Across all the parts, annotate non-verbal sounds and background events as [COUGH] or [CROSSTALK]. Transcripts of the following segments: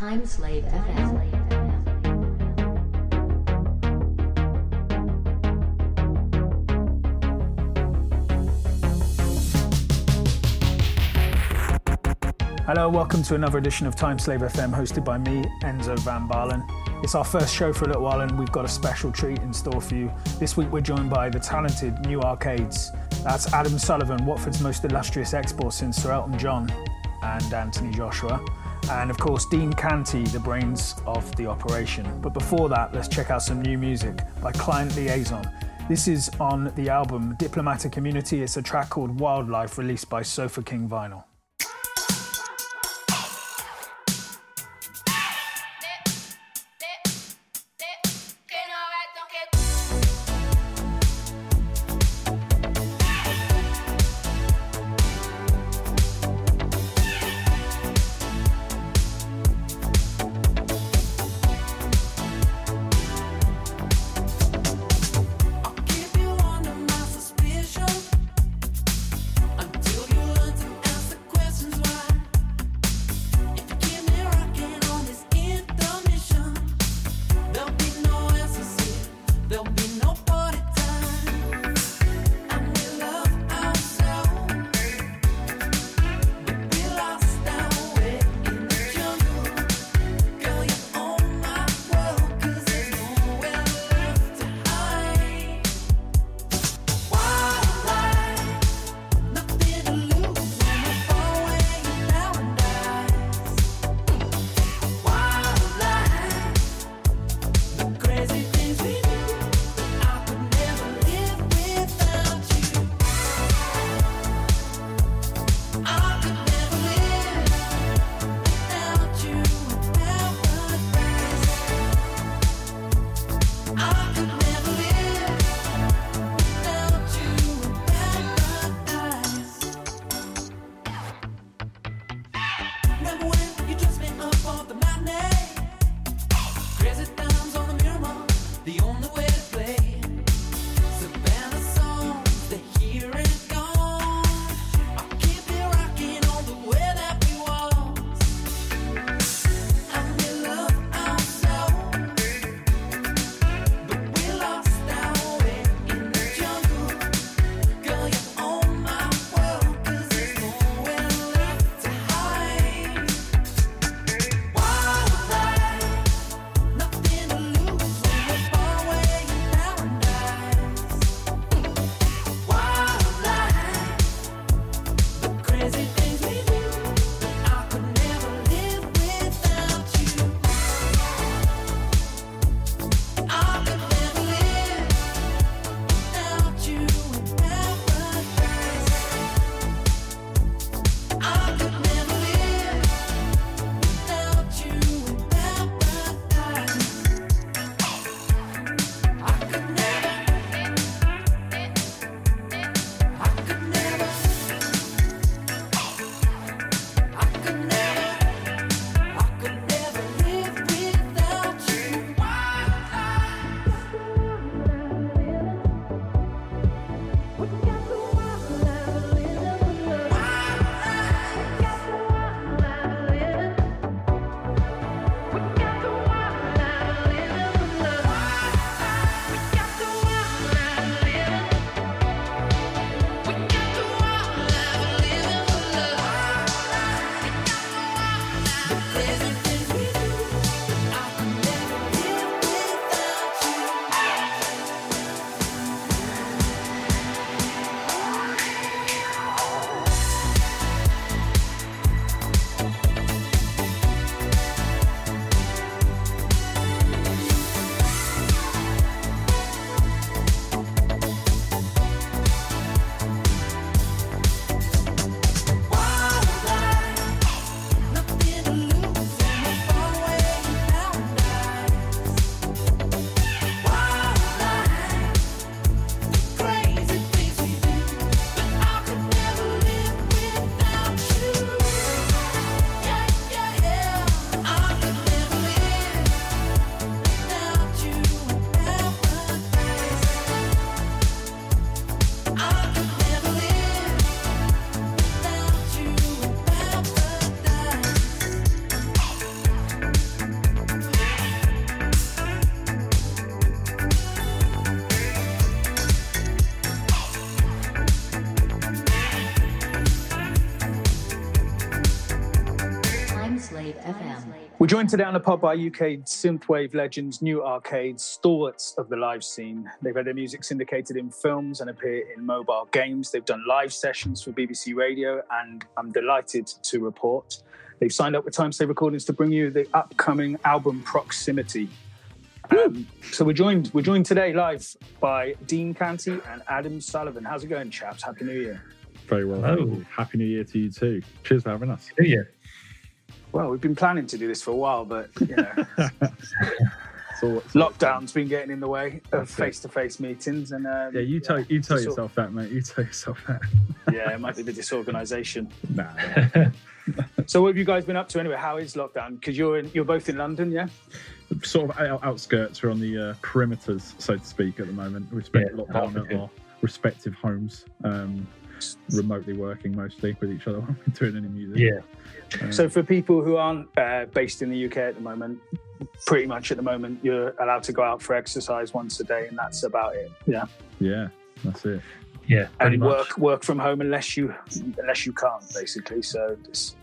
Timeslave FM. Hello, welcome to another edition of Timeslave FM hosted by me, Enzo Van Baelen. It's our first show for a little while and we've got a special treat in store for you. This week we're joined by the talented New Arcades. That's Adam Sullivan, Watford's most illustrious export since Sir Elton John and Anthony Joshua. And of course, Dean Canty, the brains of the operation. But before that, let's check out some new music by Client Liaison. This is on the album Diplomatic Immunity. It's a track called Wildlife, released by Sofa King Vinyl. Joined today on the pod by UK synthwave legends, New Arcades, stalwarts of the live scene. They've had their music syndicated in films and appear in mobile games. They've done live sessions for BBC Radio, and I'm delighted to report they've signed up with Timeslave Recordings to bring you the upcoming album Proximity. Um, so we're joined we're joined today live by Dean Canty and Adam Sullivan. How's it going, chaps? Happy New Year. Very well. Oh. Happy New Year to you too. Cheers for having us. Do you? Well, we've been planning to do this for a while, but you know, [LAUGHS] So, lockdown's been getting in the way of face-to-face meetings, and um, Yeah, you tell you tell sort- yourself that, mate. You tell yourself that. yeah, it might be the disorganisation. [LAUGHS] Nah. So, what have you guys been up to anyway? How is lockdown? Because you're in, you're both in London, yeah. sort of out- outskirts. We're on the uh, perimeters, so to speak, at the moment. We've spent Yeah, lockdown at our respective homes, um, remotely working mostly with each other [LAUGHS] when we're doing any music. Yeah. Um, So, for people who aren't uh, based in the UK at the moment, pretty much at the moment, you're allowed to go out for exercise once a day, and that's about it. Yeah, yeah, that's it. Yeah. Pretty and much. work work from home unless you unless you can't, basically. So, it's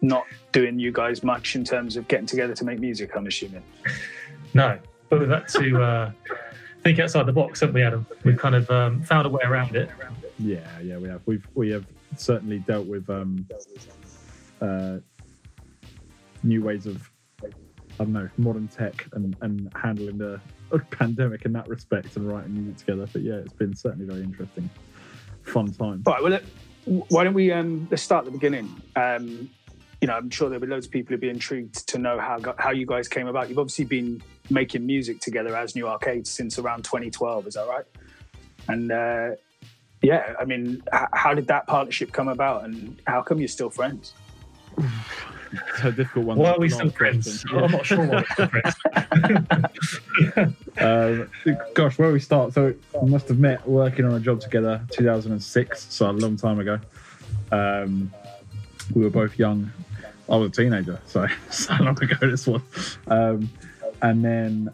not doing you guys much in terms of getting together to make music. I'm assuming. No, but we've had to uh, think outside the box, haven't we, Adam? We've kind of um, found a way around it. Yeah, yeah, we have. We've we have certainly dealt with um, uh, new ways of I don't know modern tech and, and handling the [LAUGHS] pandemic in that respect and writing music together. But yeah, it's been certainly very interesting, fun time. All right. Well, why don't we um, let's start at the beginning. Um, you know, I'm sure there'll be loads of people who'd be intrigued to know how how you guys came about. You've obviously been making music together as New Arcades since around 2012. Is that right? And uh, yeah, I mean, h- how did that partnership come about, and how come you're still friends? [LAUGHS] It's a difficult one. Why are we still friends? question. I'm not sure why we're still friends. [LAUGHS] Um, gosh, where we start? So we must have met working on a job together 2006, so a long time ago. Um, we were both young. I was a teenager, so [LAUGHS] so long ago this was. Um, and then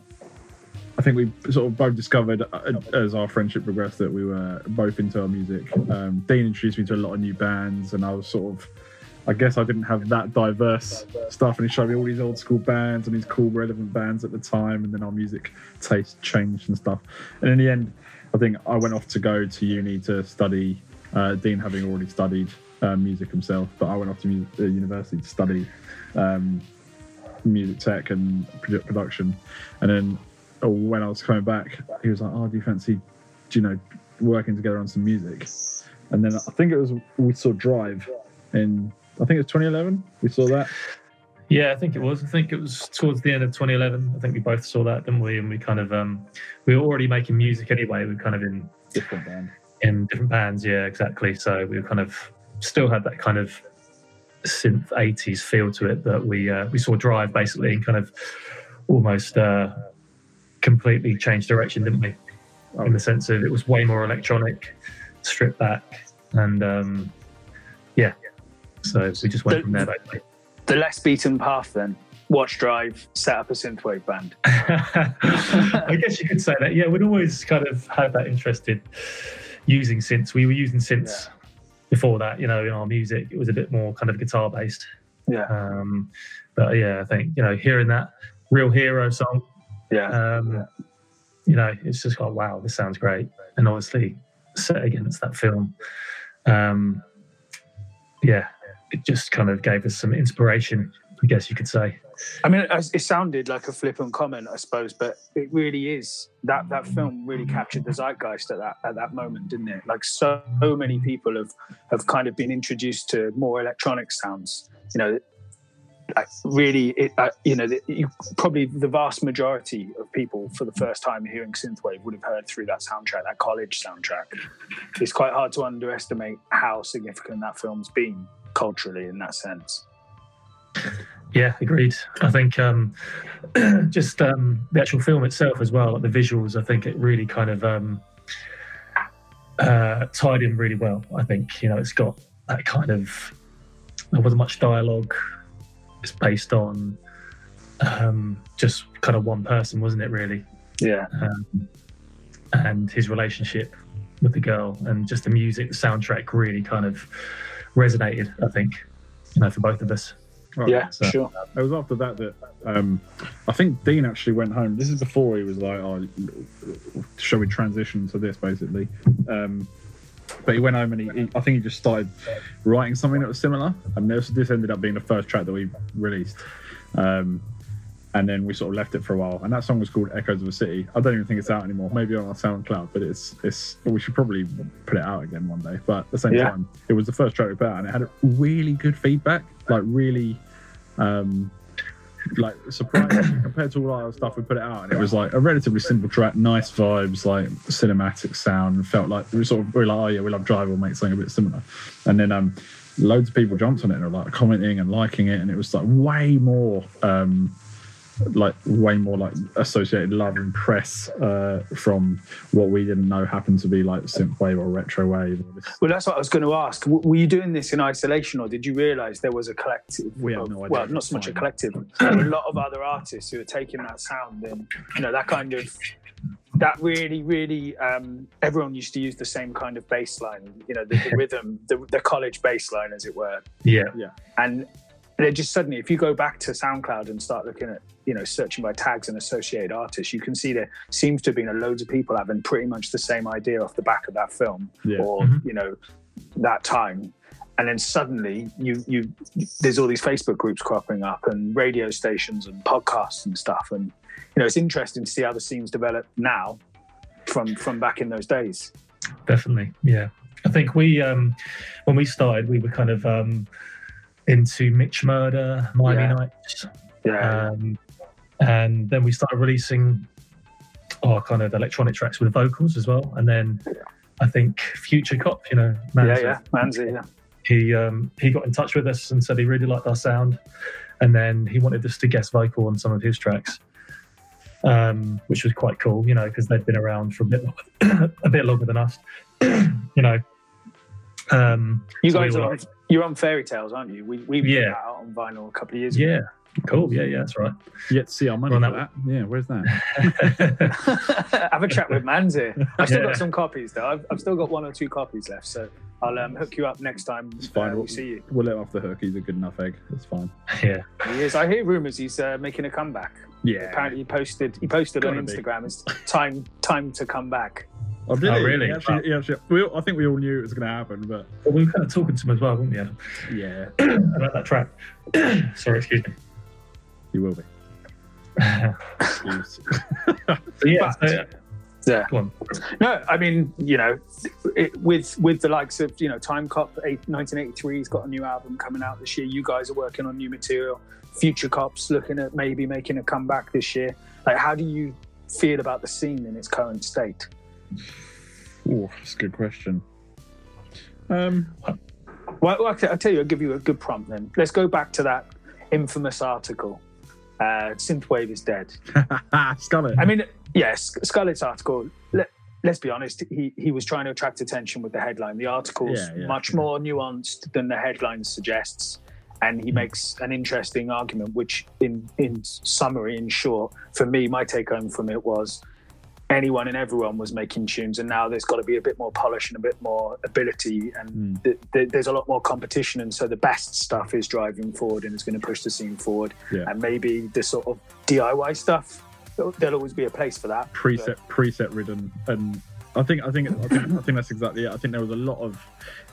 I think we sort of both discovered uh, as our friendship progressed that we were both into our music. Um, Dean introduced me to a lot of new bands, and I was sort of I guess I didn't have that diverse stuff, and he showed me all these old school bands and these cool, relevant bands at the time, and then our music taste changed and stuff. And in the end, I think I went off to go to uni to study. Uh, Dean having already studied uh, music himself, but I went off to uh, university to study um, music tech and production. And then uh, when I was coming back, he was like, "Oh, do you fancy, do you know, working together on some music?" And then I think it was we saw Drive in I think it was 2011. We saw that. Yeah, I think it was. I think it was towards the end of 2011. I think we both saw that, didn't we? And we kind of um, we were already making music anyway. We were kind of in Different band. in different bands. Yeah, exactly. So we were kind of still had that kind of synth 80s feel to it that we uh, we saw Drive basically and kind of almost uh, completely changed direction, didn't we? Oh, In the sense of it was way more electronic, stripped back, and um, yeah. So we just went from there. Basically. The less beaten path, then. Watch Drive, set up a synthwave band. [LAUGHS] [LAUGHS] I guess you could say that. Yeah, we'd always kind of had that interest in using synths. We were using synths before that, you know, in our music. It was a bit more kind of guitar based. Yeah, Um, but yeah, I think, you know, hearing that Real Hero song, yeah. um, you know, it's just like, wow, this sounds great. And obviously, set against that film, um, yeah, it just kind of gave us some inspiration, I guess you could say. I mean, it it sounded like a flippant comment, I suppose, but it really is. That that film really captured the zeitgeist at that at that moment, didn't it? Like so, many people have have kind of been introduced to more electronic sounds. You know, really, it, you know, the, you, probably the vast majority of people for the first time hearing synthwave would have heard through that soundtrack, that college soundtrack. It's quite hard to underestimate how significant that film's been culturally in that sense. Yeah, agreed. I think um, [CLEARS THROAT] just um, the actual film itself as well, like the visuals. I think it really kind of um, uh, tied in really well. I think you know it's got that kind of there wasn't much dialogue. It's based on um, just kind of one person, wasn't it? Really, Yeah. um, and his relationship with the girl, and just the music, the soundtrack really kind of resonated. I think you know for both of us. Right. Yeah, So- sure. It was after that that um, I think Dean actually went home. This is before he was like, "Oh, shall we transition to this?" Basically, um, but he went home and he, he, I think he just started writing something that was similar, and this this ended up being the first track that we released. Um, and then we sort of left it for a while, and that song was called "Echoes of a City." I don't even think it's out anymore. Maybe on our SoundCloud, but it's it's. We should probably put it out again one day. But at the same Yeah. time, it was the first track we put out, and it had really good feedback. Like really, um, like surprising [COUGHS] compared to all our stuff we put it out and it was like a relatively simple track nice vibes like cinematic sound felt like we sort of we were like oh yeah we love drive we'll make something a bit similar. And then um loads of people jumped on it and were like commenting and liking it and it was like way more um like way more like associated love and press uh from what we didn't know happened to be like synthwave or retro wave Well, that's what I was going to ask. W- Were you doing this in isolation, or did you realise there was a collective? We have of- no idea Well, not so much a time. collective, but a lot of other artists who are taking that sound and you know that kind of that really, really. Um, everyone used to use the same kind of bass line, you know, the, the [LAUGHS] rhythm, the, the college bass line, as it were, Yeah. Yeah, and they just suddenly, if you go back to SoundCloud and start looking at, you know, searching by tags and associated artists, you can see there seems to have been a loads of people having pretty much the same idea off the back of that film yeah. or Mhm. you know that time. And then suddenly you you there's all these facebook groups cropping up and radio stations and podcasts and stuff. And you know it's interesting to see how the scenes develop now from from back in those days. Definitely. Yeah, I think we um, when we started, we were kind of um, into Mitch Murder, Miami Yeah. Nights, yeah um, and then we started releasing our kind of electronic tracks with vocals as well. And then I think Future Cop, you know, yeah yeah Manzi, yeah he um, he got in touch with us and said he really liked our sound, and then he wanted us to guest vocal on some of his tracks, um, which was quite cool, you know, because they'd been around for a bit longer, [COUGHS] a bit longer than us, [COUGHS] you know. Um, you So we guys are on, you're on fairy tales aren't you we we put Yeah. that out on vinyl a couple of years ago yeah, cool, yeah, yeah, that's right. yet to see our money Well, for that- that yeah where's that [LAUGHS] have a chat with Manzi. I've still Yeah. got some copies though. I've, I've still got one or two copies left, so I'll um, hook you up next time It's fine. uh, we'll, we see you. we'll let him off the hook. He's a good enough egg. It's fine. [LAUGHS] yeah, He is. I hear rumours he's uh, making a comeback. Yeah. Apparently, he posted. He posted on Gotta be. Instagram. It's time time to come back. Oh, did Oh, he? really? He actually, he actually, we I think we all knew it was going to happen, but well, we were kind of talking to him as well, weren't we, yeah, [CLEARS THROAT] about that track. [CLEARS THROAT] Sorry, excuse me. You will be. [LAUGHS] so yeah, But- so, Yeah. go on. No, I mean, you know, it, with with the likes of you know Time Cop, 1983, he's got a new album coming out this year. You guys are working on new material. Future Cops looking at maybe making a comeback this year. Like, how do you feel about the scene in its current state? Oh, that's a good question. Um, Well, I'll tell you, I'll give you a good prompt then. Let's go back to that infamous article. Uh, Synthwave is dead. [LAUGHS] Scarlet. I mean, yes, Scarlett's article. Let, let's be honest. He he was trying to attract attention with the headline. The article's Yeah, yeah, much yeah. more nuanced than the headline suggests, and he makes an interesting argument. Which, in in summary, in short, for me, my take home from it was anyone and everyone was making tunes, and now there's got to be a bit more polish and a bit more ability, and Mm. th- th- there's a lot more competition, and so the best stuff is driving forward and it's going to push the scene forward, Yeah. and maybe the sort of DIY stuff. there'll- always be a place for that. preset preset ridden and I think I think I think I think that's exactly it. I think there was a lot of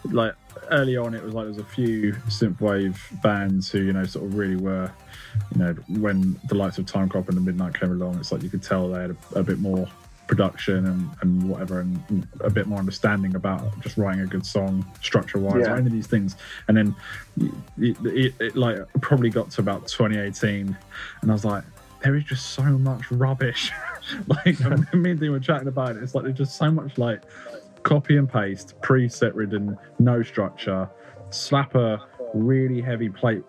like early on it was like there was a few synthwave bands who you know sort of really were you know when the likes of Time Cop and the Midnight came along it's like you could tell they had a, a bit more production and, and whatever and a bit more understanding about just writing a good song structure wise Yeah. any of these things and then it, it, it like probably got to about 2018 and I was like there is just so much rubbish. [LAUGHS] like [LAUGHS] me and Dean were chatting about it. It's like there's just so much like copy and paste, preset ridden, no structure, slap a really heavy plate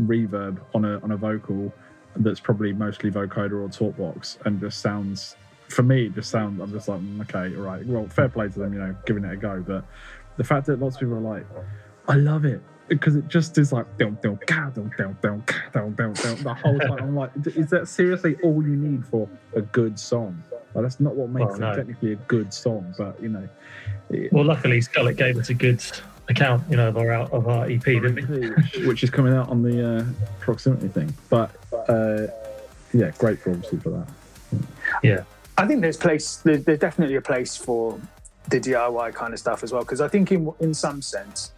reverb on a on a vocal that's probably mostly vocoder or talkbox and just sounds for me it just sounds I'm just like mm, okay, all right. Well, fair play to them, you know, giving it a go. But the fact that lots of people are like, I love it because it just is like dum dum ka dum dum dum ka dum dum dum the whole time. I'm like, is that seriously all you need for a good song? Like, that's not what makes Well, no. it technically a good song, but you know, it- Well, luckily, Scarlett gave us a good account, you know, of our of our EP, didn't we? which, which is coming out on the uh, proximity thing. But uh, yeah, grateful obviously for that. Yeah, I think there's place. There's, there's definitely a place for the DIY kind of stuff as well. Because I think in in some sense,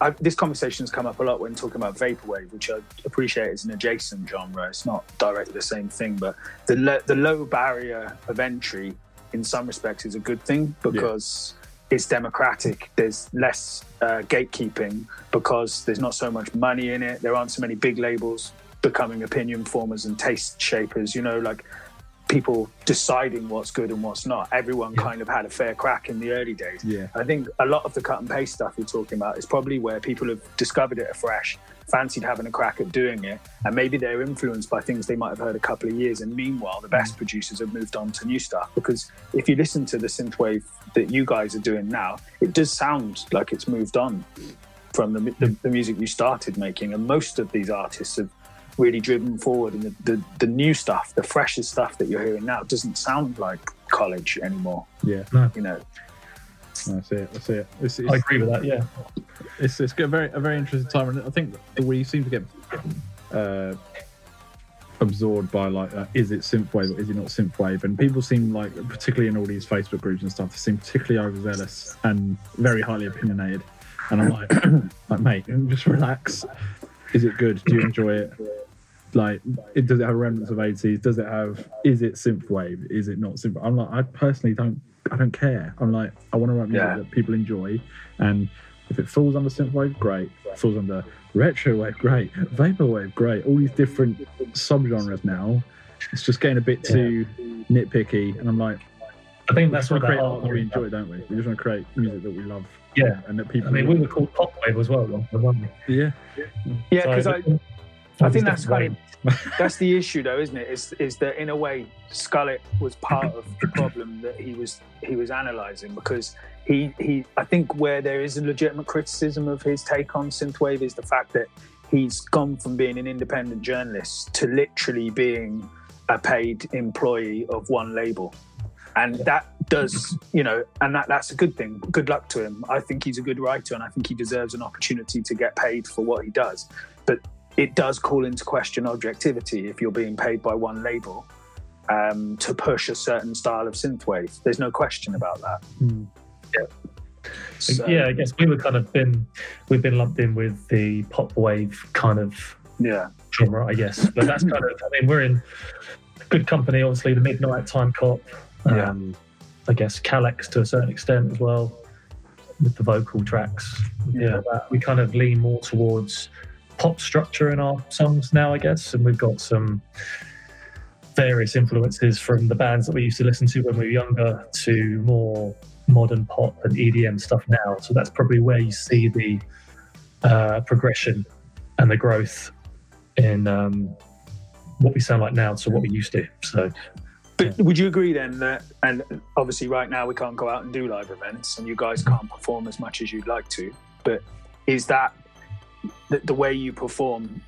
I, this conversation's come up a lot when talking about vaporwave, which I appreciate is an adjacent genre. It's not directly the same thing, but the the low barrier of entry in some respects is a good thing because it's democratic. There's less uh, gatekeeping because there's not so much money in it. There aren't so many big labels becoming opinion formers and taste shapers. You know, like people deciding what's good and what's not. Everyone Yeah. kind of had a fair crack in the early days. Yeah. I think a lot of the cut and paste stuff you're talking about is probably where people have discovered it afresh, fancied having a crack at doing it, and maybe they're influenced by things they might have heard a couple of years. And meanwhile, the best mm. producers have moved on to new stuff. Because if you listen to the synthwave that you guys are doing now, it does sound like it's moved on from the, the, mm. the music you started making. And most of these artists have really driven forward, and the, the, the new stuff, the freshest stuff that you're hearing now, doesn't sound like college anymore. Yeah, no. You know, that's it. That's it. It's, I agree with that. Yeah, it's, it's a very a very interesting time, and I think that we seem to get uh, absorbed by like, uh, is it synthwave or is it not synthwave? And people seem like, particularly in all these Facebook groups and stuff, they seem particularly overzealous and very highly opinionated. And I'm like, [COUGHS] like mate, just relax. Is it good? Do you enjoy it? Like, it, does it have remnants of 80s? Does it have? Is it synthwave? Is it not synthwave? I'm like, I personally don't. I don't care. I'm like, I want to write music Yeah. that people enjoy, and if it falls under synthwave, great. If it falls under retrowave, great. Vaporwave, great. All these different subgenres now. It's just getting a bit too nitpicky, and I'm like, I think that's what that create art that we enjoy, don't we? We just want to create music that we love. Yeah. and that people. I mean, we were called pop wave as well, at one point, yeah, yeah, So because I, different- I think that's kind of [LAUGHS] that's the issue though isn't it? Is is that in a way scullet was part of the problem that he was he was analyzing because he he i think where there is a legitimate criticism of his take on synthwave is the fact that he's gone from being an independent journalist to literally being a paid employee of one label. And that does you know and that that's a good thing. Good luck to him. I think he's a good writer and i think he deserves an opportunity to get paid for what he does. But it does call into question objectivity if you're being paid by one label um, to push a certain style of synthwave. There's no question about that. So, yeah, I guess we were kind of been we've been lumped in with the pop wave kind of yeah, genre, I guess. But that's kind of I mean we're in good company, obviously the Midnight Time Cop. Yeah. Um, I guess Kalax to a certain extent as well with the vocal tracks. Yeah. that. we kind of lean more towards pop structure in our songs now, I guess, and we've got some various influences from the bands that we used to listen to when we were younger to more modern pop and EDM stuff now. So that's probably where you see the uh, progression and the growth in um, what we sound like now to what we used to. So But would you agree then that, and obviously right now we can't go out and do live events, and you guys can't perform as much as you'd like to, but is that the, the way you perform?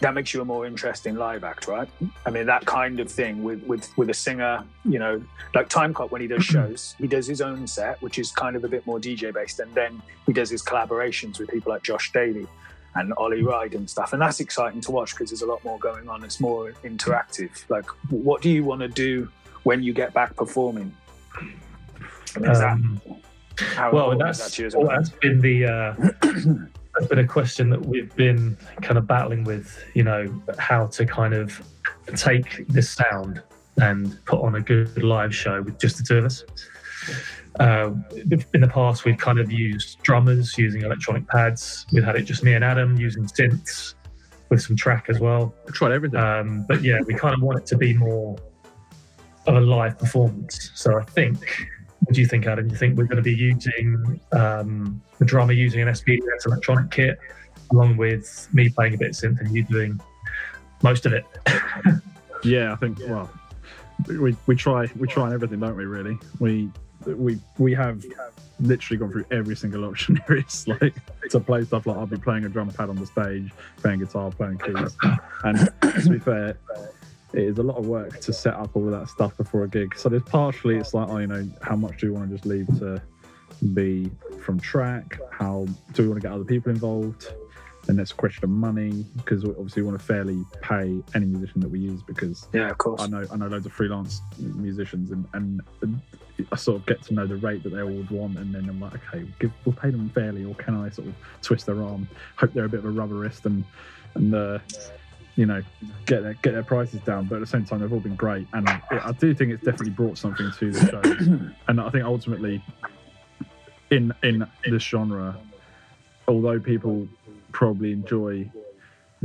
That makes you a more interesting live act, right? I mean, that kind of thing with with with a singer, you know, like Time Cop when he does [CLEARS THROAT] shows, he does his own set, which is kind of a bit more DJ based, and then he does his collaborations with people like Josh Dally and Ollie Wride and stuff. And that's exciting to watch because there's a lot more going on. It's more interactive. Like, what do you want to do when you get back performing? I mean, is um, that how well, that's that to you as well, well? that's been the uh, [CLEARS THROAT] that's been a question that we've been kind of battling with. You know, how to kind of take this sound and put on a good live show with just the two of us. Uh, in the past, we've kind of used drummers using electronic pads. We've had it just me and Adam using synths with some track as well. I tried everything. Um, but yeah, we kind of want it to be more of a live performance. So I think, what do you think, Adam? You think we're going to be using um, the drummer using an SPDS electronic kit, along with me playing a bit of synth and you doing most of it? [LAUGHS] Yeah, I think. Well, we we try we try everything, don't we? Really, we we we have literally gone through every single option there is. [LAUGHS] Like to play stuff like I'll be playing a drum pad on the stage, playing guitar, playing keys, and to be fair. It is a lot of work to set up all of that stuff before a gig. So there's partially it's like, oh, you know, how much do you want to just leave to be from track? How do we want to get other people involved? And that's a question of money because obviously we want to fairly pay any musician that we use because Yeah, of course. I know I know loads of freelance musicians and, and, and I sort of get to know the rate that they all would want and then I'm like okay give, we'll pay them fairly or can I sort of twist their arm hope they're a bit of a rubberist and and uh, you know get their, get their prices down but at the same time they've all been great and it, I do think it's definitely brought something to the show [COUGHS] and I think ultimately in in this genre although people probably enjoy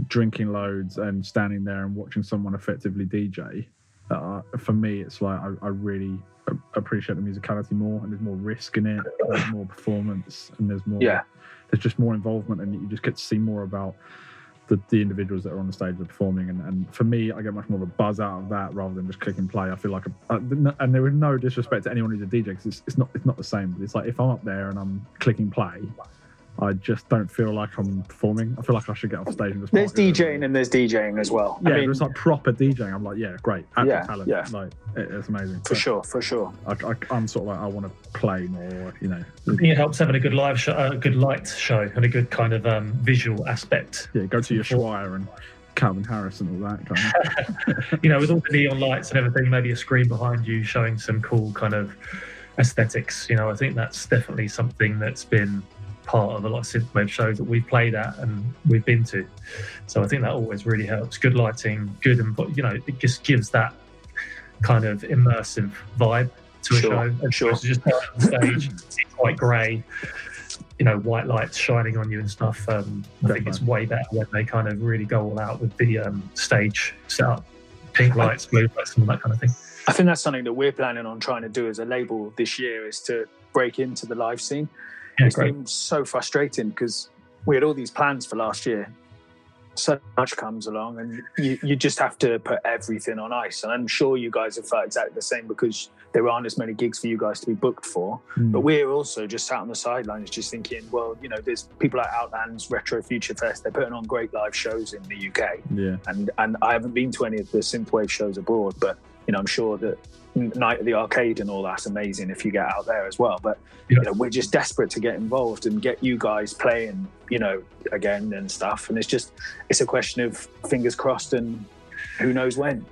drinking loads and standing there and watching someone effectively DJ. Uh, for me, it's like I, I really appreciate the musicality more, and there's more risk in it, there's more performance, and there's more. Yeah. There's just more involvement, and you just get to see more about the, the individuals that are on the stage are performing. And, and for me, I get much more of a buzz out of that rather than just clicking play. I feel like, a, uh, and there was no disrespect to anyone who's a DJ because it's, it's not it's not the same. But it's like if I'm up there and I'm clicking play. I just don't feel like I'm performing. I feel like I should get off stage and just. There's party with DJing everyone. and there's DJing as well. Yeah, I mean, it's like proper DJing. I'm like, yeah, great, actual Yeah, talent. yeah. Like, it, it's amazing. for sure, for sure. I, I, I'm sort of like, I want to play more. You know, it helps having a good live show, a good light show, and a good kind of um, visual aspect. yeah, go to your Schweier and Calvin Harris and all that kind of. [LAUGHS] You know, with all the neon lights and everything, maybe a screen behind you showing some cool kind of aesthetics. You know, I think that's definitely something that's been part of a lot of synthwave shows that we've played at and we've been to. So I think that always really helps. Good lighting, good and you know, it just gives that kind of immersive vibe to a Sure, show. And sure. so just on stage, it's quite grey, you know, white lights shining on you and stuff. Um, I think it's way better when they kind of really go all out with the um, stage setup, pink lights, blue lights, and all that kind of thing. I think that's something that we're planning on trying to do as a label this year is to break into the live scene. Yeah, it's great. been so frustrating because we had all these plans for last year. So much comes along, and you, you just have to put everything on ice. And I'm sure you guys have felt exactly the same because there aren't as many gigs for you guys to be booked for. Hmm. But we're also just sat on the sidelines, just thinking, well, you know, there's people like Outlands, Retro Future Fest. They're putting on great live shows in the UK yeah, and and I haven't been to any of the synthwave shows abroad, but you know I'm sure that Night at the Arcade and all that's amazing if you get out there as well. But Yeah. you know we're just desperate to get involved and get you guys playing, you know, again and stuff. And it's just it's a question of fingers crossed and who knows when.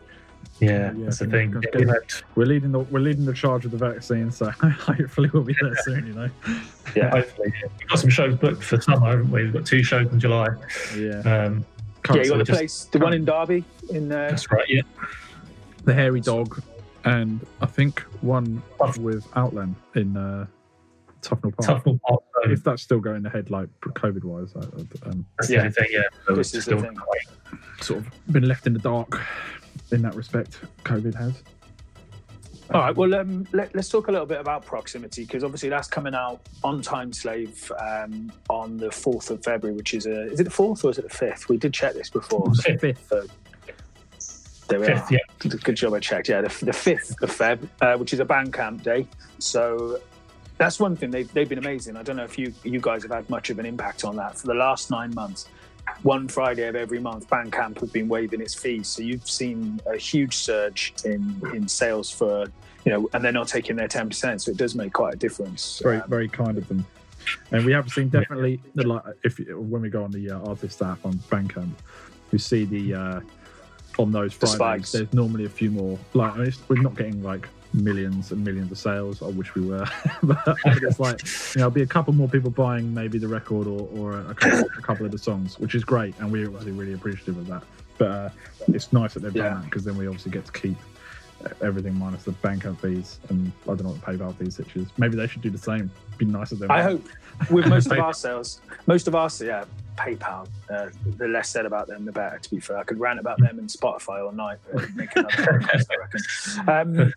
Yeah, Yeah, that's the thing. think- You know, we're leading the we're leading the charge with the vaccine, so [LAUGHS] hopefully we'll be there soon. You know. Yeah, hopefully, yeah. we've got some shows booked for summer, haven't we? We've got two shows in July. Yeah. Um, yeah. You got the place, the one in Derby in uh, that's right. Yeah, the hairy dog, and I think one with Outland in uh, Tufnell Park. Tufnell Park. Zone. If that's still going ahead, like COVID wise, um, That's Yeah. the only thing. Yeah, So This it's is the still thing. quite- sort of been left in the dark in that respect. COVID has. All right. Well, um, let, us talk a little bit about proximity because obviously that's coming out on Time Slave um, on the fourth of February, which is a is it the fourth or is it the fifth? We did check this before. Fifth. Fifth. There we Fifth, are. yeah. Good job I checked. Yeah, the, the fifth of Feb, uh, which is a Bandcamp day. So that's one thing they've they've been amazing. I don't know if you you guys have had much of an impact on that for the last nine months. One Friday of every month, Bandcamp have been waiving its fees, so you've seen a huge surge in in sales for you know, and they're not taking their ten percent, so it does make quite a difference. very Um, very kind of them. And we have seen definitely the like if when we go on the uh, artist app on Bandcamp, we see the uh, on those Fridays. There's normally a few more. Like I mean, we're not getting like millions and millions of sales. I wish we were, [LAUGHS] but it's like you know, there'll be a couple more people buying maybe the record or, or a, couple, a couple of the songs, which is great, and we're obviously really appreciative of that. But uh, it's nice that they've Yeah. done that because then we obviously get to keep everything minus the bank Bandcamp fees, and I don't know what the PayPal fees such is. Maybe they should do the same. Be nice of them. I hope with most of [LAUGHS] our sales, most of our yeah, PayPal. Uh, the less said about them, the better. To be fair, I could rant about them and Spotify all night. But make another [LAUGHS] podcast, I reckon. Um,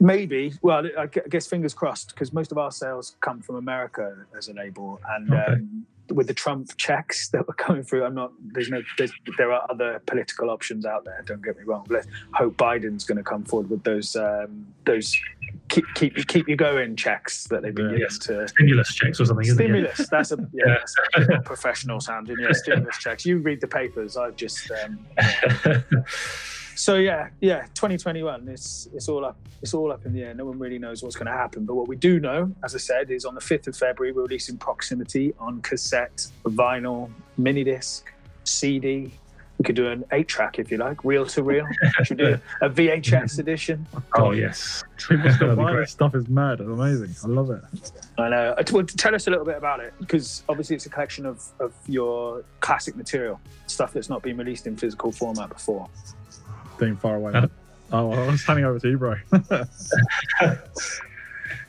maybe. Well, I I guess fingers crossed because most of our sales come from America as a label, and Okay. um, with the Trump checks that were coming through, I'm not. There's no. There's, there are other political options out there. Don't get me wrong. Let's hope Biden's going to come forward with those um, those keep keep keep you going checks that they've been Yeah. giving to stimulus checks or something, isn't it? Stimulus. That's a [LAUGHS] yeah, that's a professional sounding. Yeah, stimulus checks. You read the papers. I've just um, [LAUGHS] So yeah, yeah, 2021. It's it's all up. It's all up in the air. No one really knows what's going to happen. But what we do know, as I said, is on the 5th of February we're releasing Proximity on cassette, vinyl, mini disc, CD. We could do an eight track if you like, reel to reel. Should do a VHS edition? [LAUGHS] Oh yes, [LAUGHS] People still That'd be buy great. this stuff is mad. It's amazing. I love it. I know. Uh, Well, tell us a little bit about it because obviously it's a collection of, of your classic material, stuff that's not been released in physical format before. Being far away. Adam? Oh, I was handing over to you, bro. [LAUGHS]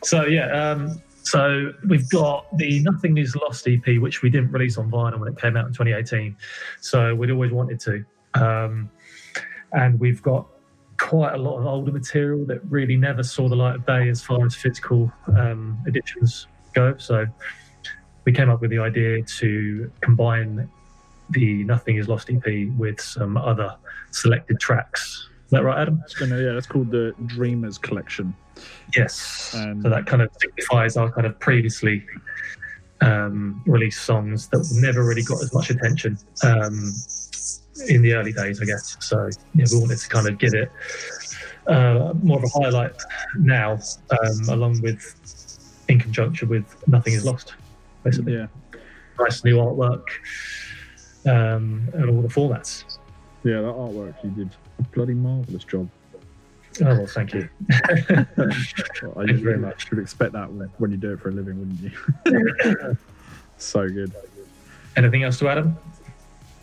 So yeah, um, so we've got the Nothing Is Lost EP, which we didn't release on vinyl when it came out in 2018. So we'd always wanted to, um, and we've got quite a lot of older material that really never saw the light of day as far as physical um, editions go. So we came up with the idea to combine the Nothing Is Lost EP with some other selected tracks. Is that right, Adam? it's gonna, yeah, it's called the Dreamers Collection. Yes. Um, so that kind of signifies our kind of previously um, released songs that never really got as much attention um, in the early days, I guess. So yeah, we wanted to kind of give it uh, more of a highlight now, um, along with in conjunction with Nothing Is Lost, basically. Yeah, Nice new artwork um, and all the formats. yeah, that artwork you did a bloody marvelous job. Oh, well, thank you. [LAUGHS] I Thank you very much. Should expect that when you do it for a living, wouldn't you? [LAUGHS] so good. Anything else to add, Adam?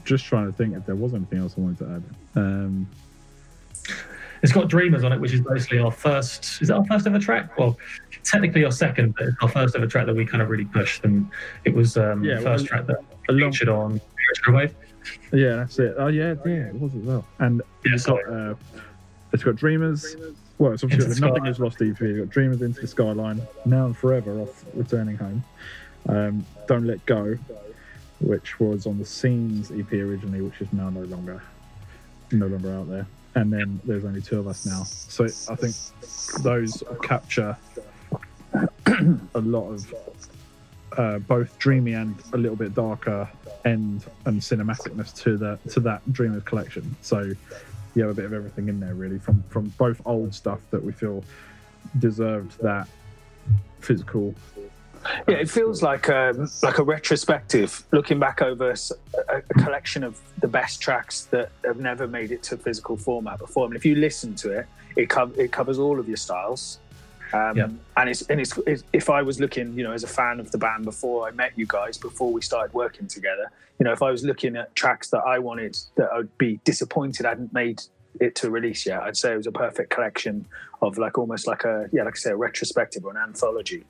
Just trying to think if there was anything else I wanted to add. Um, It's got Dreamers on it, which is basically our first. Is that our first ever track? Well, technically our second, but it's our first ever track that we kind of really pushed, and it was um, Yeah, the first well, track that long, featured on Retrowave. yeah, that's it. Oh yeah, yeah, it was as well. And Yeah, it's got uh, it's got Dreamers. Well, it's obviously got Nothing. Is Lost EP. You've got Dreamers into the skyline, now and forever off returning home. Um, Don't let go, which was on the Scenes EP originally, which is now no longer no longer out there. And then there's only two of us now. So I think those capture [CLEARS THROAT] a lot of uh, both dreamy and a little bit darker end and cinematicness to the to that Dreamers collection. So you have a bit of everything in there, really, from from both old stuff that we feel deserved that physical. Yeah, it feels like a, like a retrospective, looking back over a collection of the best tracks that have never made it to physical format before. I mean, if you listen to it, it, co- it covers all of your styles. Um, Yeah. And it's and it's, it's if I was looking, you know, as a fan of the band before I met you guys, before we started working together, you know, if I was looking at tracks that I wanted that I'd be disappointed I hadn't made it to release yet, I'd say it was a perfect collection of like almost like a yeah, like I say, a retrospective or an anthology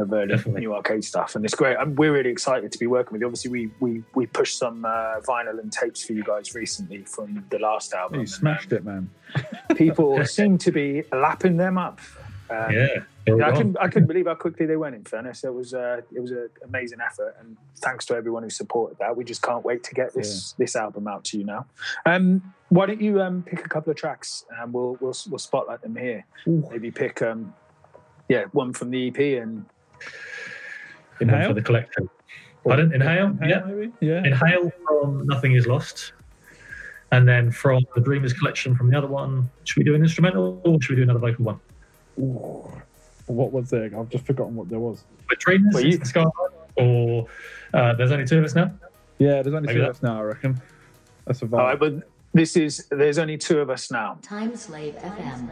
of early Definitely. new arcade stuff, and it's great. And we're really excited to be working with you. Obviously, we we we pushed some uh, vinyl and tapes for you guys recently from the last album. You smashed it, man. People [LAUGHS] seem to be lapping them up. Um, Yeah. yeah, I couldn't, I couldn't believe how quickly they went. In fairness, it was uh, it was an amazing effort, and thanks to everyone who supported that. We just can't wait to get this this album out to you now. Um, why don't you um, pick a couple of tracks, and we'll we'll we'll spotlight them here. Maybe pick um, yeah, one from the EP and One Inhale? for the collection. Pardon? Inhale? Yeah. maybe? Yeah. Inhale from Nothing Is Lost. And then from the Dreamers collection from the other one, should we do an instrumental or should we do another vocal one? Ooh. What was there? I've just forgotten what there was. With Dreamers, Well, you- Into the Skyline, or uh, there's only two of us now? Yeah, there's only Maybe two that- of us now, I reckon. That's a vibe. all right, but this is there's only two of us now. Time Slave FM.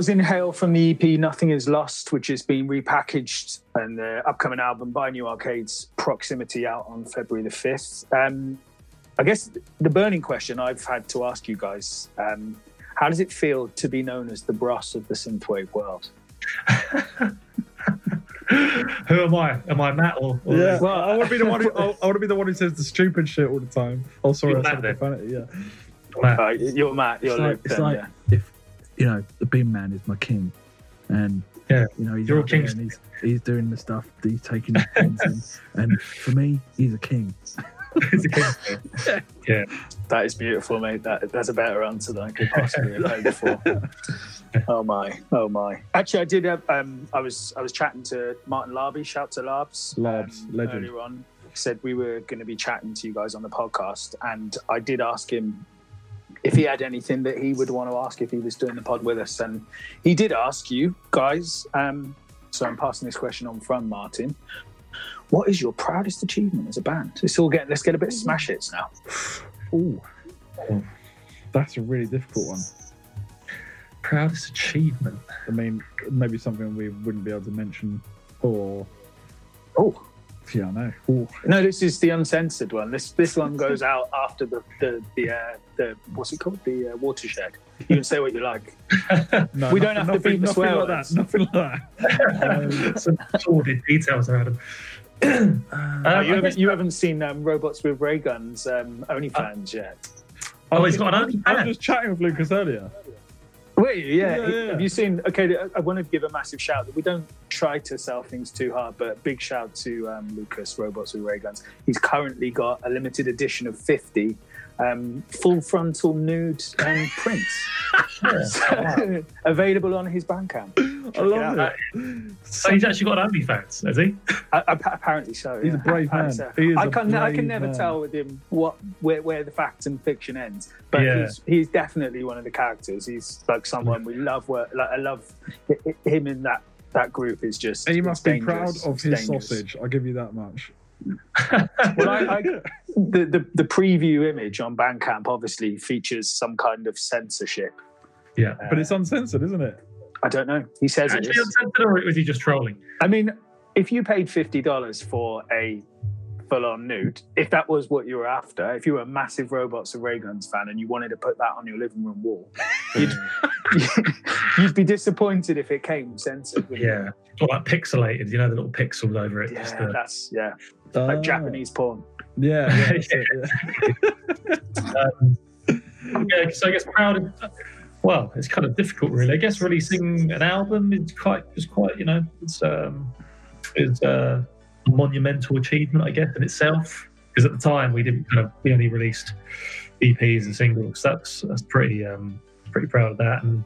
Was Inhale from the EP Nothing Is Lost, which is being repackaged and the upcoming album by New Arcades Proximity out on February the 5th. Um, I guess the burning question I've had to ask you guys um, how does it feel to be known as the Bros of the synthwave world? [LAUGHS] Who am I? Am I Matt or? or Yeah, well, I want to be the one. Who, I, I want to be the one who says the stupid shit all the time. Oh, sorry, You're I said profanity. Yeah, Matt? Uh, you're Matt, you're it's like, Luke. it's then, like yeah. if you know the Beam Man is my king, and Yeah. you know he's You're out a and he's he's doing the stuff, he's taking the things, and, and for me, he's a king. He's a king. [LAUGHS] That is beautiful, mate. That, that's a better answer than I could possibly have heard before. [LAUGHS] oh my, oh my. Actually, I did have. Um, I was I was chatting to Martin Larby. Shout to Labs. Labs, um, legend. Earlier on, said we were going to be chatting to you guys on the podcast, and I did ask him if he had anything that he would want to ask if he was doing the pod with us, and he did ask you guys. Um, so I'm passing this question on from Martin. What is your proudest achievement as a band? Let's all get let's get a bit of smash hits now. Ooh, that's a really difficult one. Proudest achievement. I mean, maybe something we wouldn't be able to mention, or Oh, yeah, I know. Ooh. No, this is the uncensored one. This this one goes out after the the the, uh, the what's it called? The uh, watershed. You can say what you like. [LAUGHS] No, We don't nothing- have to beat the nothing swear like words. that. Nothing like that. [LAUGHS] Some sordid details around him. Um, Oh, you haven't you haven't seen um, robots with ray guns um, OnlyFans yet? Oh, he's got an I was just chatting with Lucas earlier. Yeah. Yeah, yeah. Have you seen? Okay, I- want to give a massive shout that we don't try to sell things too hard, but big shout to um, Lucas Robots with Ray Guns. He's currently got a limited edition of fifty um, full frontal nude um, prints [LAUGHS] Yeah. available on his Bandcamp. I love out. it. So he's actually got an OnlyFans, has he? I, I, apparently so. He's yeah. a brave man. so. He is I a can I can never man. tell with him what where, where the fact and fiction ends, but Yeah. he's he's definitely one of the characters. He's like someone we love. Work like I love hi- hi- him in that that group is just. And he must be proud of his dangerous. sausage. I'll give you that much. Well, I, I, [LAUGHS] the, the the preview image on Bandcamp obviously features some kind of censorship. Yeah. But it's uh, uncensored, isn't it? I don't know. He says it Actually, is. uncensored, or was he just trolling? I mean, if you paid fifty dollars for a full-on nude, if that was what you were after, if you were a massive Robots of Ray Guns fan and you wanted to put that on your living room wall, [LAUGHS] you'd, [LAUGHS] you'd be disappointed if it came censored. wouldn't you? Yeah. Or like pixelated, you know, the little pixels over it. just yeah, to- that's yeah, like Ah. Japanese porn. Yeah, yeah, [LAUGHS] that's it, yeah. um, yeah, so I guess proud of. Well, it's kind of difficult, really. I guess releasing an album is quite, is quite, you know, it's um, it's a monumental achievement, I guess, in itself. Because at the time we didn't kind of we only released EPs and singles. That's that's pretty um pretty proud of that, and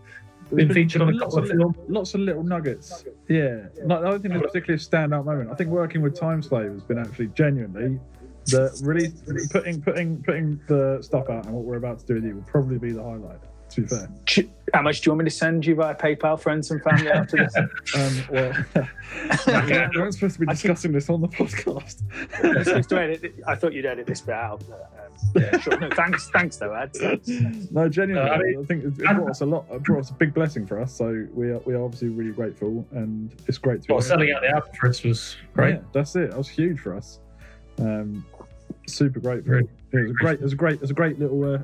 been featured on a lots couple of, of films. lots of little nuggets. Yeah, like, I don't think there's a particularly standout moment. I think working with Time Slave has been actually genuinely the release, putting putting putting the stuff out and what we're about to do with you will probably be the highlight. To be fair, Ch- How much do you want me to send you via PayPal, friends and family after this? [LAUGHS] um, well, yeah, [LAUGHS] [LAUGHS] we weren't supposed to be discussing this on the podcast. I was supposed to edit- I thought you'd edit this bit out. But, um, yeah, sure. No, thanks, thanks though, Ad. Thanks. No, genuinely, Uh, I I, think it, it brought us a lot. It brought us a big blessing for us. So we are we are obviously really grateful, and it's great to be Well, selling out the album for us was great. Yeah, that's it. That was huge for us. Um, super grateful. Really it was a great. It was a great. It was a great little uh,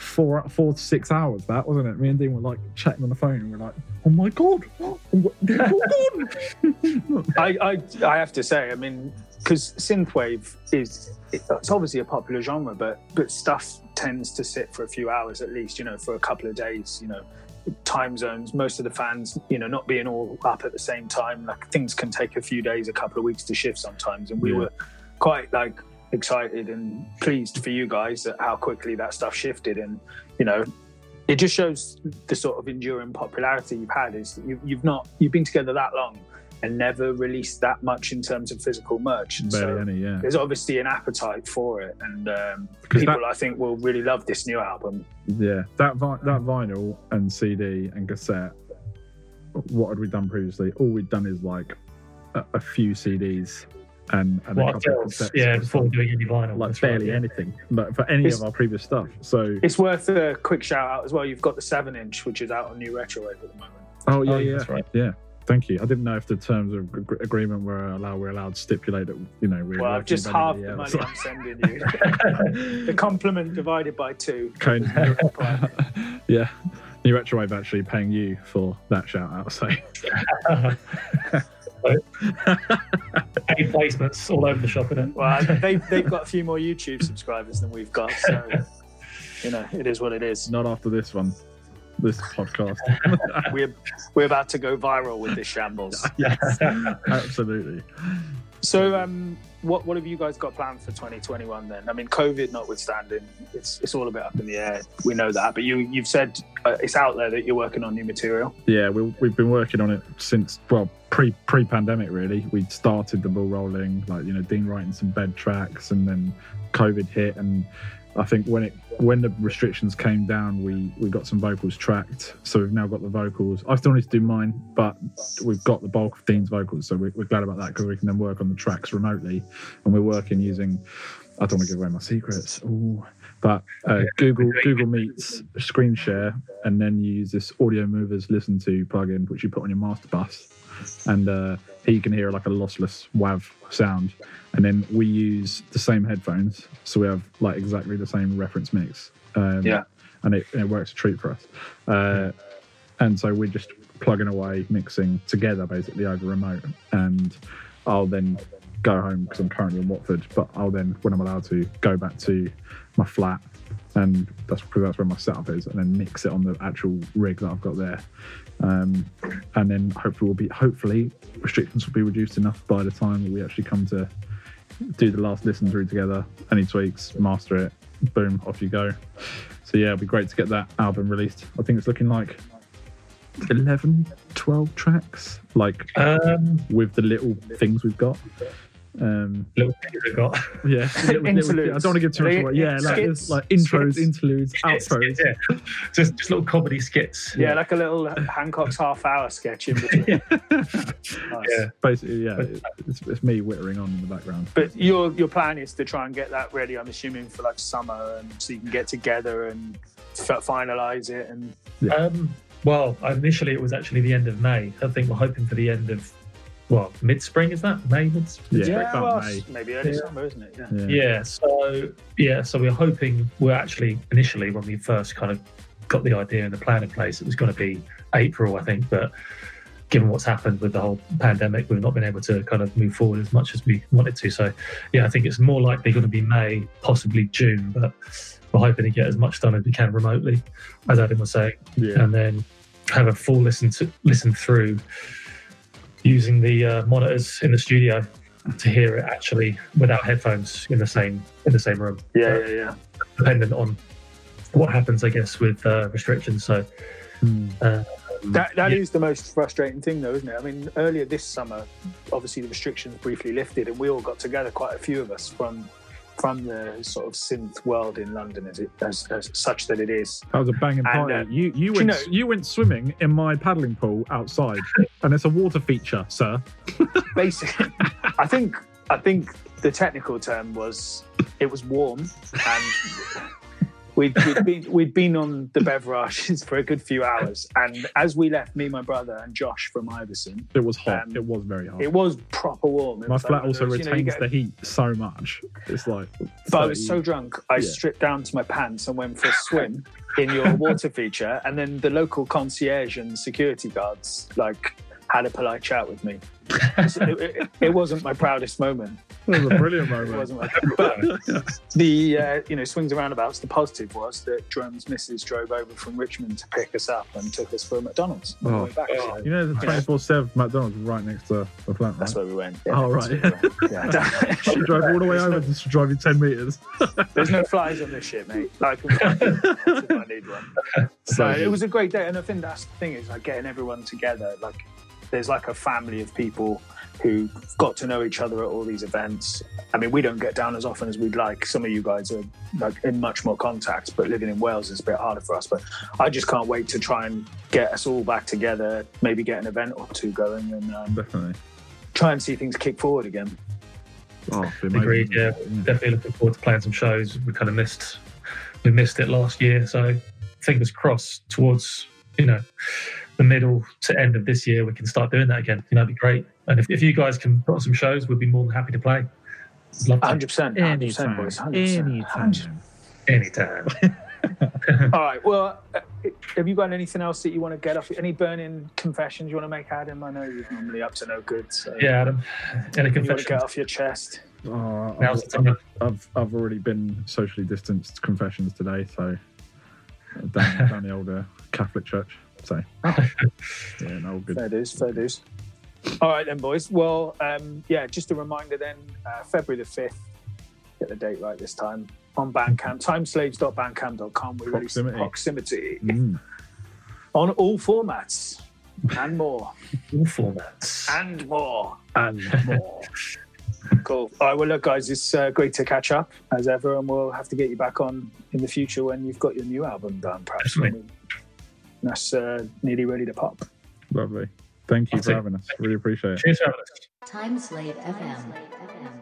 four four to six hours. That wasn't it? Me and Dean were like chatting on the phone, and we're like, "Oh my god, oh my god!" I, I, I have to say, I mean, because synthwave is it's obviously a popular genre, but but stuff tends to sit for a few hours at least, you know, for a couple of days, you know. Time zones, most of the fans, you know, not being all up at the same time, like things can take a few days, a couple of weeks to shift sometimes. And we Yeah. were quite like excited and pleased for you guys at how quickly that stuff shifted. And, you know, it just shows the sort of enduring popularity you've had is that you, you've not, you've been together that long and never released that much in terms of physical merch. And Barely so any, yeah. there's obviously an appetite for it. And um, people, that- I think, will really love this new album. Yeah, that vi- that vinyl and CD and cassette. What had we done previously? All we'd done is like a, a few CDs and, and a What couple of else? cassettes. Yeah, before doing any vinyl. like that's right, barely yeah. anything, but for any It's- of our previous stuff. So It's worth a quick shout out as well. You've got the seven inch, which is out on New Retro Wave at the moment. Oh yeah, Oh, yeah, that's right. yeah. Thank you. I didn't know if the terms of ag- agreement were allowed. We're allowed to stipulate that you know we're. Well, I've just half the money. I'm sending you. [LAUGHS] the compliment divided by two. Kind [LAUGHS] yeah. New Retrowave actually paying you for that shout out. So [LAUGHS] Paid placements all over the shop, innit? Well, [LAUGHS] they've, they've got a few more YouTube subscribers than we've got, so you know it is what it is. not after this one, this podcast. [LAUGHS] We're we're about to go viral with this shambles. [LAUGHS] Yes, Absolutely. So, um, what what have you guys got planned for 2021 then? I mean, COVID notwithstanding, it's it's all a bit up in the air. We know that, but you you've said uh, it's out there that you're working on new material. Yeah, we, we've been working on it since well pre pre pandemic really. We started the ball rolling, like you know, Dean writing some bed tracks, and then COVID hit, and I think when it when the restrictions came down, we we got some vocals tracked. So we've now got the vocals. I still need to do mine, but we've got the bulk of Dean's vocals, so we're, we're glad about that because we can then work on the tracks remotely, and we're working using. I don't want to give away my secrets. Ooh. But uh, Google Google Meets screen share, and then you use this Audio Movers Listen to plugin, which you put on your master bus, and uh, you can hear like a lossless WAV sound. And then we use the same headphones, so we have like exactly the same reference mix. Um, Yeah. and it, it works a treat for us. Uh, and so we're just plugging away, mixing together basically over remote. And I'll then go home because I'm currently in Watford, but I'll then, when I'm allowed to, go back to my flat. And that's because that's where my setup is, and then mix it on the actual rig that I've got there. Um, and then hopefully we'll be hopefully restrictions will be reduced enough by the time that we actually come to do the last listen through together. Any tweaks, master it, boom, off you go. So yeah, it'd be great to get that album released. I think it's looking like 11, 12 tracks, like Um, with the little things we've got. Um, little things we've got. yeah, little- little- Interludes. I don't want to give too much They- away. Yeah, like, skits. there's, like intros, Skits. interludes, Skits, outros. yeah. [LAUGHS] Just, just little comedy skits. Yeah, like a little Hancock's half hour sketch in between. [LAUGHS] Nice. Yeah. Basically, yeah, it's, it's me whittering on in the background. But your your plan is to try and get that ready. I'm assuming for like summer, and so you can get together and f- finalize it. And Um, well, initially it was actually the end of May. I think we're hoping for the end of, well, mid spring, is that? May? Mid- Yeah, about well, May. maybe early Yeah. summer, isn't it? Yeah. Yeah. Yeah, so yeah, so we're hoping we're actually initially when we first kind of got the idea and the plan in place, it was going to be April, I think, but given what's happened with the whole pandemic, we've not been able to kind of move forward as much as we wanted to. So yeah, I think it's more likely going to be May, possibly June, but we're hoping to get as much done as we can remotely, as Adam was saying, Yeah. and then have a full listen to listen through using the uh, monitors in the studio to hear it actually without headphones in the same in the same room. Yeah, So, yeah, yeah. dependent on what happens, I guess, with uh, restrictions. So Hmm. uh, That that is yeah. the most frustrating thing, though, isn't it? I mean, earlier this summer, obviously the restrictions briefly lifted, and we all got together. Quite a few of us from from the sort of synth world in London, as it as, as such that it is. That was a banging And, party. uh, you you you went know- you went swimming in my paddling pool outside, [LAUGHS] and it's a water feature, sir. [LAUGHS] Basically, I think I think the technical term was it was warm, and we'd, we'd been we'd been on the beverages [LAUGHS] for a good few hours, and as we left, me, my brother, and Josh from Iverson, It was hot. Um, it was very hot. it was proper warm. It my flat like also those, you know, retains the heat so much. It's like. But I was so drunk, I Yeah. stripped down to my pants and went for a swim in your [LAUGHS] water feature. And then the local concierge and security guards like had a polite chat with me. It, it- it wasn't my proudest moment. It was a brilliant [LAUGHS] It moment. wasn't my, but the uh, you know swings and roundabouts. The positive was that Drum's missus drove over from Richmond to pick us up and took us for a McDonald's on the Oh. way back. So You know, the 24 7 McDonald's right next to the flat, right? that's where we went. Oh, right. we. [LAUGHS] Yeah. She drove all the way over no- just to drive you 10 metres. [LAUGHS] There's no flies on this shit, mate. I can find one if I need one. So it was a great day, and I think that's the thing is like getting everyone together. Like, there's like a family of people who got to know each other at all these events. I mean, we don't get down as often as we'd like. Some of you guys are like in much more contact, but living in Wales is a bit harder for us. But I just can't wait to try and get us all back together. Maybe get an event or two going, and um, Definitely. try and see things kick forward again. Oh, it'd be amazing. Agreed, yeah. definitely looking forward to playing some shows. We kind of missed we missed it last year, so fingers crossed towards you know the middle to end of this year, we can start doing that again. You know, that'd be great. And if, if you guys can put on some shows, we'd be more than happy to play. Love to. 100%. 100%, Anytime. boys. 100%. Anytime. Anytime. [LAUGHS] All right. Well, uh, have you got anything else that you want to get off? Any burning confessions you want to make, Adam? I know you're normally up to no good. So Yeah, Adam. Any confessions? You want to get off your chest? Oh, Now's the time. I've I've already been socially distanced confessions today, so down, down [LAUGHS] the old uh, Catholic church. So [LAUGHS] yeah, no, good. Fair dues, fair dues. All right then, boys. Well, um, yeah, just a reminder then, uh, February the 5th, get the date right this time, on Bandcamp, timeslaves.bandcamp.com. We release Proximity. proximity Mm. on all formats and more, [LAUGHS] All formats. and more, And more. [LAUGHS] cool. All right, well, look, guys, it's uh, great to catch up as ever, and we'll have to get you back on in the future when you've got your new album done, perhaps. Definitely. That's uh, nearly ready to pop. lovely. Thank you That's for it. having us. Really appreciate it. Cheers for having us. TimeSlave FM.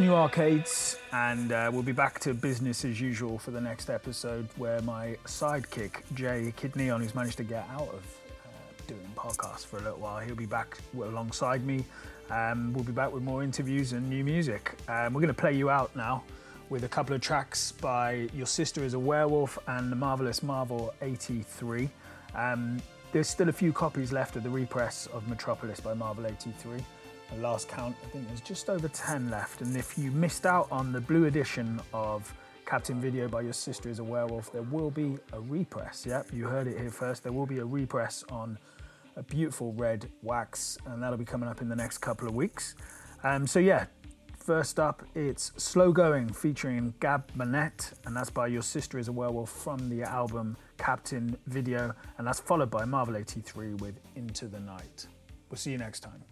New Arcades, and uh, we'll be back to business as usual for the next episode where my sidekick, Jay Kidneon, who's managed to get out of uh, doing podcasts for a little while, he'll be back alongside me. Um, we'll be back with more interviews and new music. Um, we're going to play you out now with a couple of tracks by Your Sister is a Werewolf and The Marvelous Marvel 83. Um, there's still a few copies left of the repress of Metropolis by Marvel 83. At last count, I think there's just over 10 left. And if you missed out on the blue edition of Captain Video by Your Sister is a Werewolf, there will be a repress. Yep, you heard it here first. There will be a repress on a beautiful red wax, and that'll be coming up in the next couple of weeks. Um, so, yeah, First up, it's Slow Going featuring Gab Manette, and that's by Your Sister is a Werewolf from the album Captain Video, and that's followed by Marvel 83 with Into the Night. We'll see you next time.